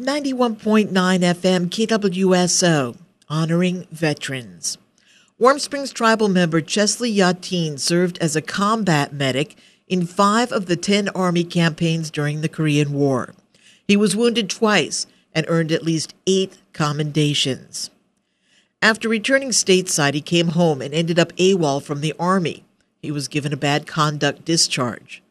91.9 FM KWSO, honoring veterans. Warm Springs tribal member Chesley Yahtin served as a combat medic in five of the 10 Army campaigns during the Korean War. He was wounded twice and earned at least eight commendations. After returning stateside, he came home and ended up AWOL from the Army. He was given a bad conduct discharge.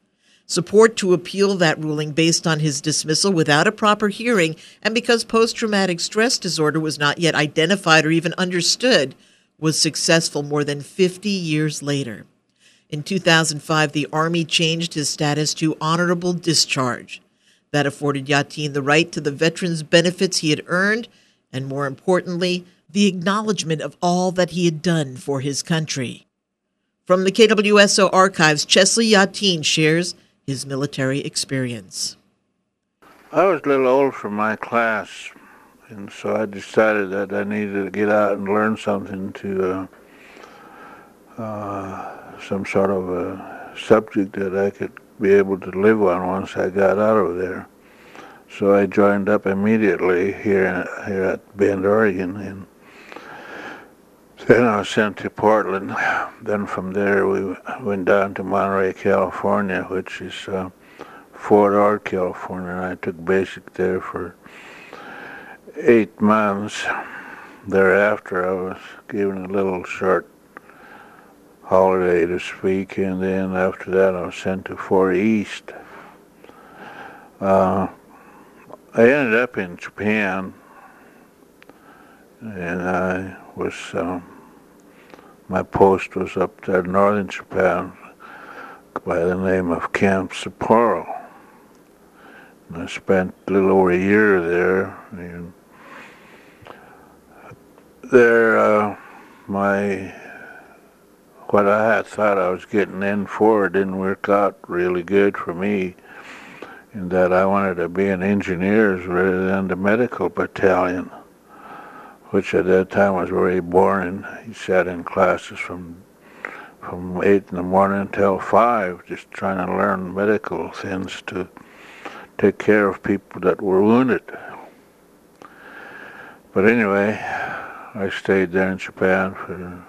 Support to appeal that ruling based on his dismissal without a proper hearing and because post traumatic stress disorder was not yet identified or even understood was successful more than 50 years later. In 2005, the Army changed his status to honorable discharge. That afforded Yahtin the right to the veterans' benefits he had earned, and more importantly, the acknowledgement of all that he had done for his country. From the KWSO archives, Chesley Yahtin shares his military experience. I was a little old for my class, and so I decided that I needed to get out and learn something to uh, uh, some sort of a subject that I could be able to live on once I got out of there. So I joined up immediately here here at Bend, Oregon, and then I was sent to Portland. Then from there we went down to Monterey, California, which is uh, Fort Ord, California. I took basic there for eight months. Thereafter, I was given a little short holiday to speak, and then after that, I was sent to Fort East. Uh, I ended up in Japan, and I was. Um, my post was up there in northern Japan by the name of Camp Sapporo. And I spent a little over a year there. And there, uh, my what I had thought I was getting in for didn't work out really good for me. In that I wanted to be an engineer rather than the medical battalion which at that time was very boring. He sat in classes from from eight in the morning until five, just trying to learn medical things to take care of people that were wounded. But anyway, I stayed there in Japan for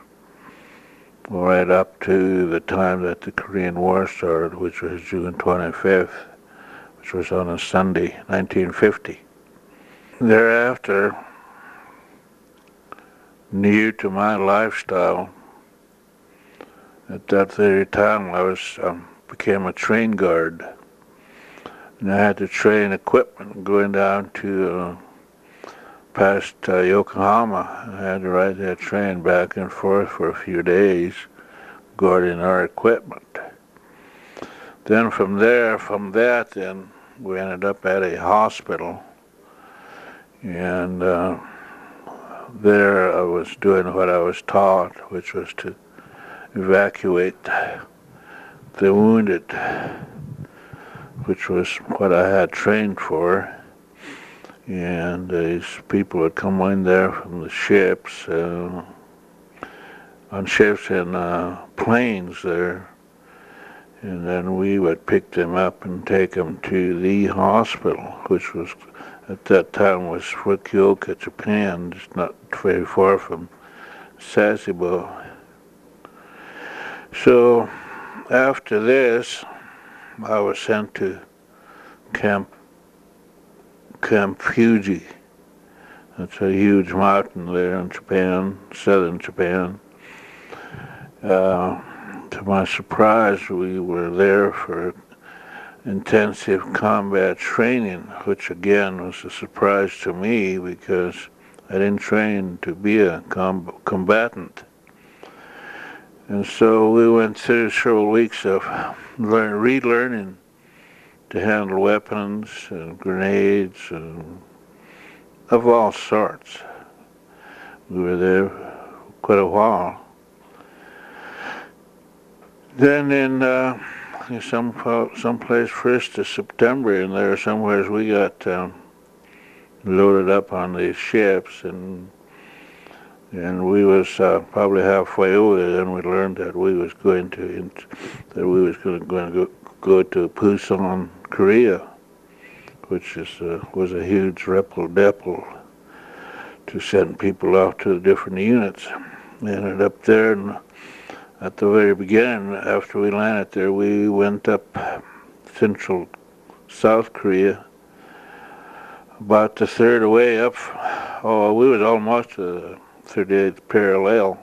right up to the time that the Korean War started, which was June 25th, which was on a Sunday, 1950. Thereafter, new to my lifestyle. At that very time, I was um, became a train guard, and I had to train equipment going down to uh, past uh, Yokohama. I had to ride that train back and forth for a few days, guarding our equipment. Then from there, from that, then we ended up at a hospital, and. Uh, there I was doing what I was taught, which was to evacuate the wounded, which was what I had trained for. And these people would come in there from the ships, uh, on ships and uh, planes there, and then we would pick them up and take them to the hospital, which was at that time was Fukuoka, Japan, It's not very far from Sasebo. So after this, I was sent to Camp Camp Fuji. It's a huge mountain there in Japan, southern Japan. Uh, to my surprise, we were there for intensive combat training, which again was a surprise to me because I didn't train to be a com- combatant. And so we went through several weeks of learn, relearning to handle weapons and grenades and of all sorts. We were there quite a while. Then in uh, some someplace first of September, and there somewhere we got um, loaded up on these ships, and and we was uh, probably halfway over. Then we learned that we was going to that we was going to, go, go to Busan, Korea, which is uh, was a huge repple depple to send people off to the different units. We ended up there, and at the very beginning, after we landed there, we went up central South Korea about the third way up. Oh, we was almost the 38th parallel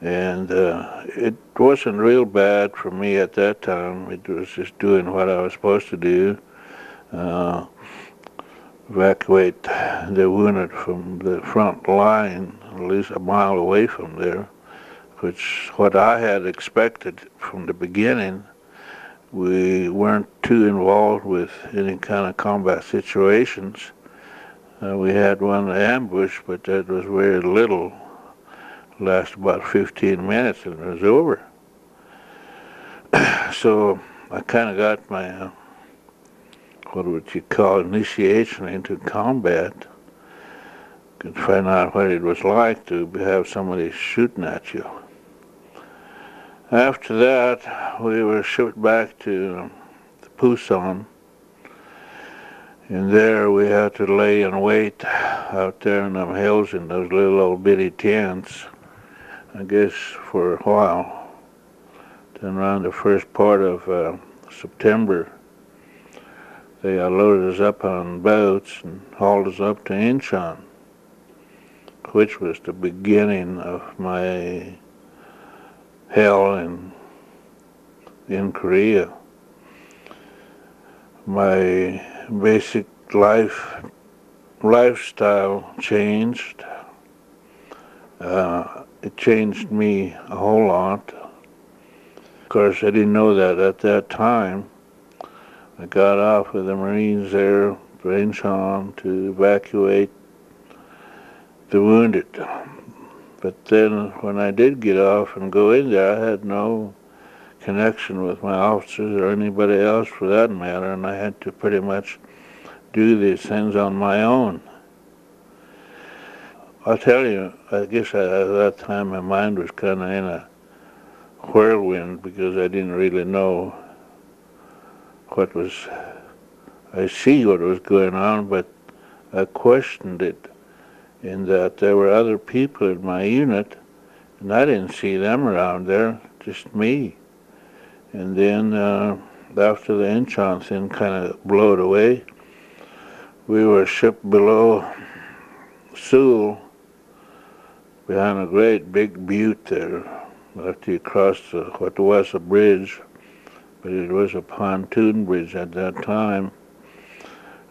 and uh, it wasn't real bad for me at that time. It was just doing what I was supposed to do, uh, evacuate the wounded from the front line, at least a mile away from there, which what I had expected from the beginning. We weren't too involved with any kind of combat situations. Uh, we had one ambush, but that was very little last about 15 minutes and it was over. so I kind of got my, uh, what would you call initiation into combat. Could find out what it was like to have somebody shooting at you. After that, we were shipped back to Pusan. And there we had to lay and wait out there in them hills in those little old bitty tents. I guess, for a while. Then around the first part of uh, September, they uh, loaded us up on boats and hauled us up to Incheon, which was the beginning of my hell in in Korea. My basic life lifestyle changed. Uh, it changed me a whole lot. Of course, I didn't know that at that time. I got off with the Marines there, Incheon, to evacuate the wounded. But then when I did get off and go in there, I had no connection with my officers or anybody else for that matter, and I had to pretty much do these things on my own. I'll tell you, I guess at that time my mind was kind of in a whirlwind because I didn't really know what was, I see what was going on, but I questioned it in that there were other people in my unit and I didn't see them around there, just me. And then uh, after the Incheon thing kind of blowed away, we were shipped below Seoul behind a great big butte there after you crossed the, what was a bridge, but it was a pontoon bridge at that time.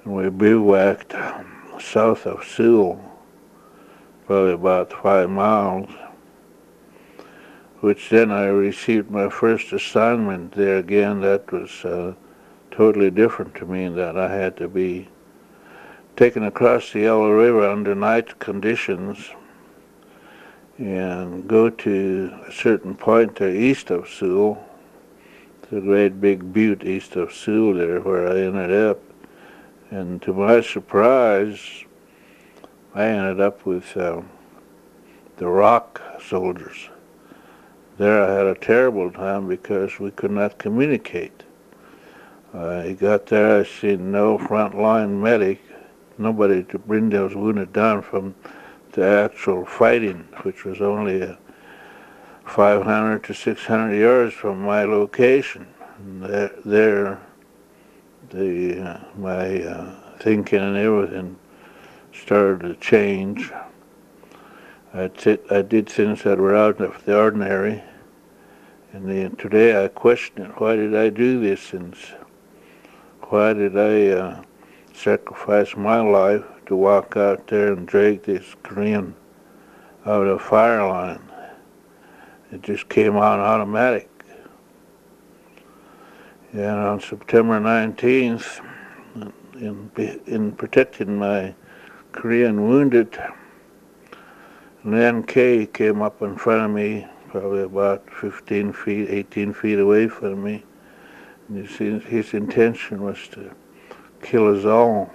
And we bivouacked south of Seoul, probably about five miles, which then I received my first assignment there again. That was uh, totally different to me in that I had to be taken across the Yellow River under night conditions and go to a certain point there east of Seoul. It's a great big butte east of Seoul there where I ended up. And to my surprise, I ended up with uh, the ROK soldiers. There I had a terrible time because we could not communicate. I got there, I seen no frontline medic, nobody to bring those wounded down from the actual fighting, which was only 500 to 600 yards from my location. And there, there the uh, my uh, thinking and everything started to change. I did, things that were out of the ordinary, and then today I question it. Why did I do these things? Why did I uh, sacrifice my life to walk out there and drag this Korean out of the fire line. It just came on automatic. And on September 19th, in, in protecting my Korean wounded, Nan K came up in front of me, probably about 15 feet, 18 feet away from me. And his, his intention was to kill us all.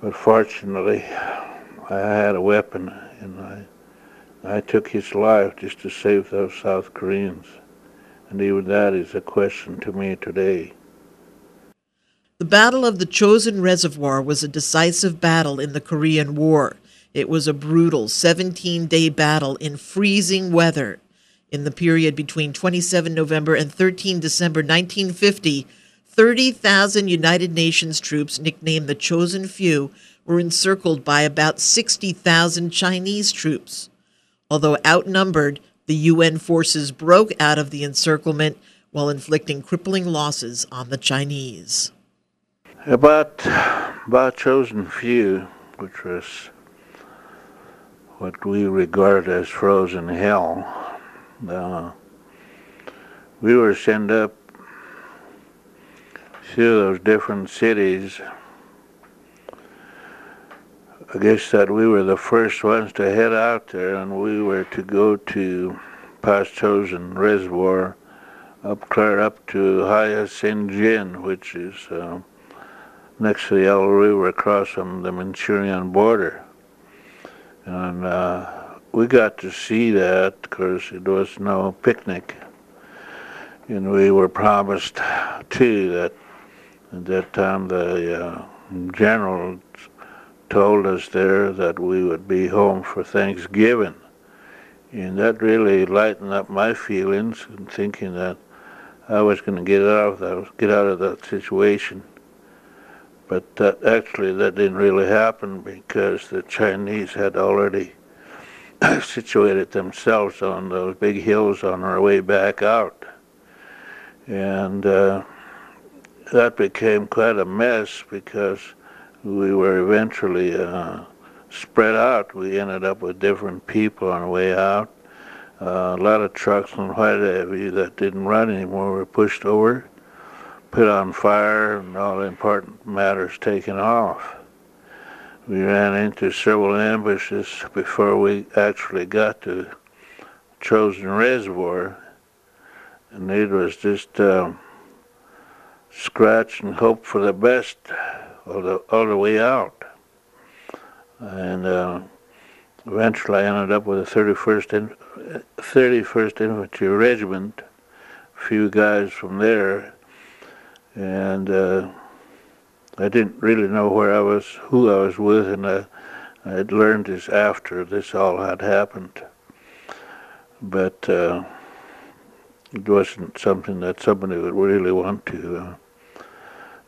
But fortunately, I had a weapon and I, I took his life just to save those South Koreans. And even that is a question to me today. The Battle of the Chosin Reservoir was a decisive battle in the Korean War. It was a brutal 17 day battle in freezing weather. In the period between 27 November and 13 December 1950, 30,000 United Nations troops, nicknamed the Chosen Few, were encircled by about 60,000 Chinese troops. Although outnumbered, the UN forces broke out of the encirclement while inflicting crippling losses on the Chinese. About, about chosen few, which was what we regard as frozen hell, uh, we were sent up to those different cities. I guess that we were the first ones to head out there, and we were to go to Pass Chosin Reservoir, up clear up to Haya Sinjin, which is uh, next to the Yalu River across from the Manchurian border. And uh, we got to see that because it was no picnic. And we were promised, too, that at that time the uh, general told us there that we would be home for Thanksgiving. And that really lightened up my feelings and thinking that I was going to get out of that, get out of that situation. But actually, that didn't really happen because the Chinese had already situated themselves on those big hills on our way back out. And uh, that became quite a mess because we were eventually uh, spread out. We ended up with different people on our way out. Uh, a lot of trucks on Whitehaven that didn't run anymore were pushed over put on fire and all the important matters taken off. We ran into several ambushes before we actually got to Chosin Reservoir, and it was just um, scratch and hope for the best all the, all the way out. And uh, eventually I ended up with a 31st, in, 31st Infantry Regiment, a few guys from there and uh, I didn't really know where I was, who I was with, and I, I had learned this after this all had happened. But uh, it wasn't something that somebody would really want to uh,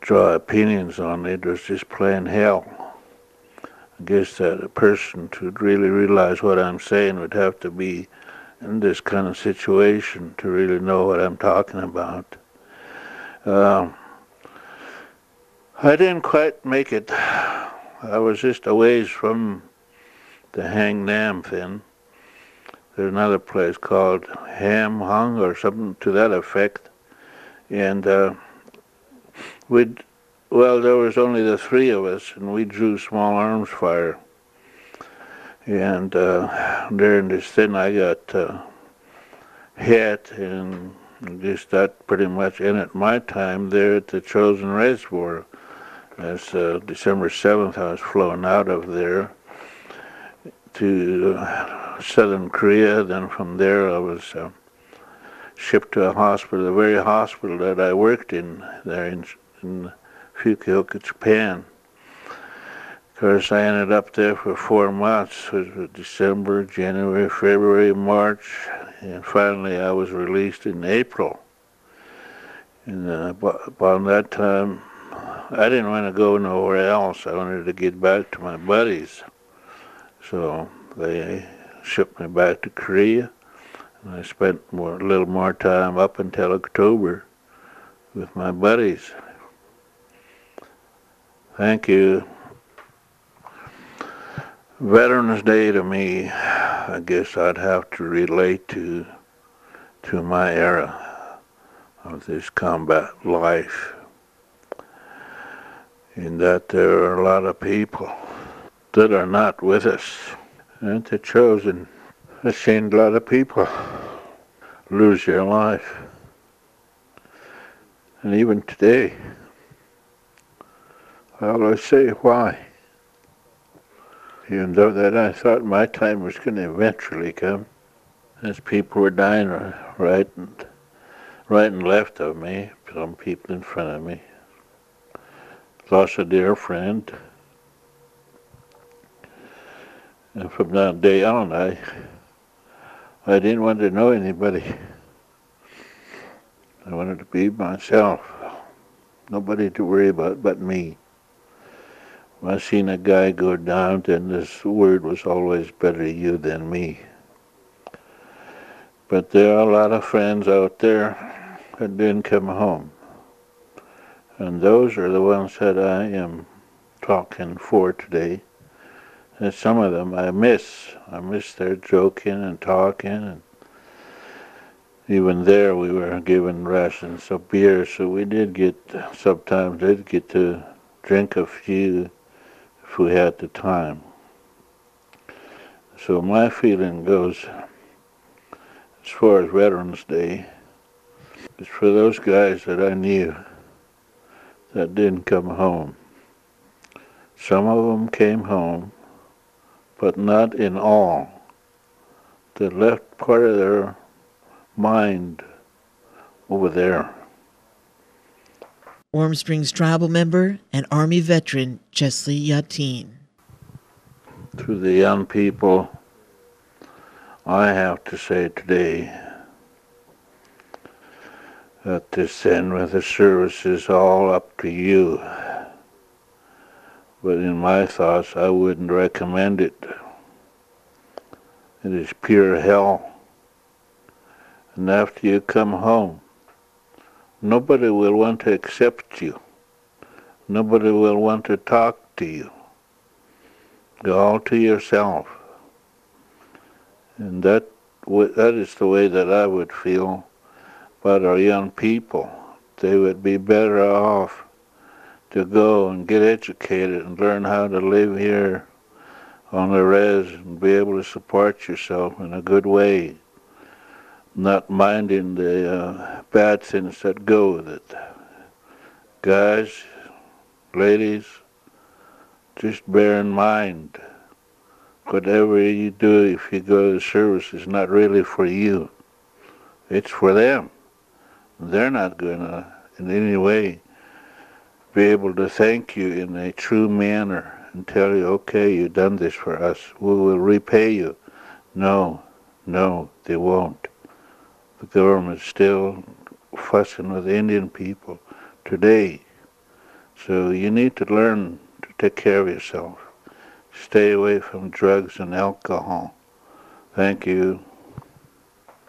draw opinions on. It was just plain hell. I guess that a person to really realize what I'm saying would have to be in this kind of situation to really know what I'm talking about. Uh, I didn't quite make it. I was just a ways from the Hungnam thing. There's another place called Ham Hung or something to that effect. And uh, we'd, well, there was only the three of us, and we drew small arms fire. And uh, during this thing, I got uh, hit and just that pretty much ended my time there at the Chosin Reservoir. As uh, December 7th, I was flown out of there to uh, southern Korea. Then from there, I was uh, shipped to a hospital, the very hospital that I worked in there in, in Fukuoka, Japan. Of course, I ended up there for four months. December, January, February, March, and finally I was released in April. And uh, upon that time, I didn't want to go nowhere else. I wanted to get back to my buddies. So they shipped me back to Korea. And I spent more, a little more time up until October with my buddies. Thank you. Veterans Day to me, I guess I'd have to relate to to my era of this combat life. In that there are a lot of people that are not with us. And the chosen. I've seen a lot of people lose their life. And even today, I always say why even though that I thought my time was going to eventually come, as people were dying right and right and left of me, some people in front of me. lost a dear friend. And from that day on, I, I didn't want to know anybody. I wanted to be myself. Nobody to worry about but me. I seen a guy go down, then this word was always better you than me. But there are a lot of friends out there that didn't come home. And those are the ones that I am talking for today. And some of them I miss. I miss their joking and talking. And even there we were given rations of beer, so we did get, sometimes did get to drink a few we had the time. So my feeling goes, as far as Veterans Day, is for those guys that I knew that didn't come home. Some of them came home, but not in all. They left part of their mind over there. Warm Springs tribal member and Army veteran Chesley Yahtin. To the young people, I have to say today that this end with the service is all up to you. But in my thoughts, I wouldn't recommend it. It is pure hell. And after you come home, nobody will want to accept you. Nobody will want to talk to you. Go all to yourself. And that, that is the way that I would feel about our young people. They would be better off to go and get educated and learn how to live here on the res and be able to support yourself in a good way, not minding the uh, bad things that go with it. Guys, ladies, just bear in mind, whatever you do if you go to service is not really for you. It's for them. They're not going to in any way be able to thank you in a true manner and tell you, okay, you've done this for us. We will repay you. No, no, they won't. The government's still fussing with Indian people today. So you need to learn to take care of yourself. Stay away from drugs and alcohol. Thank you.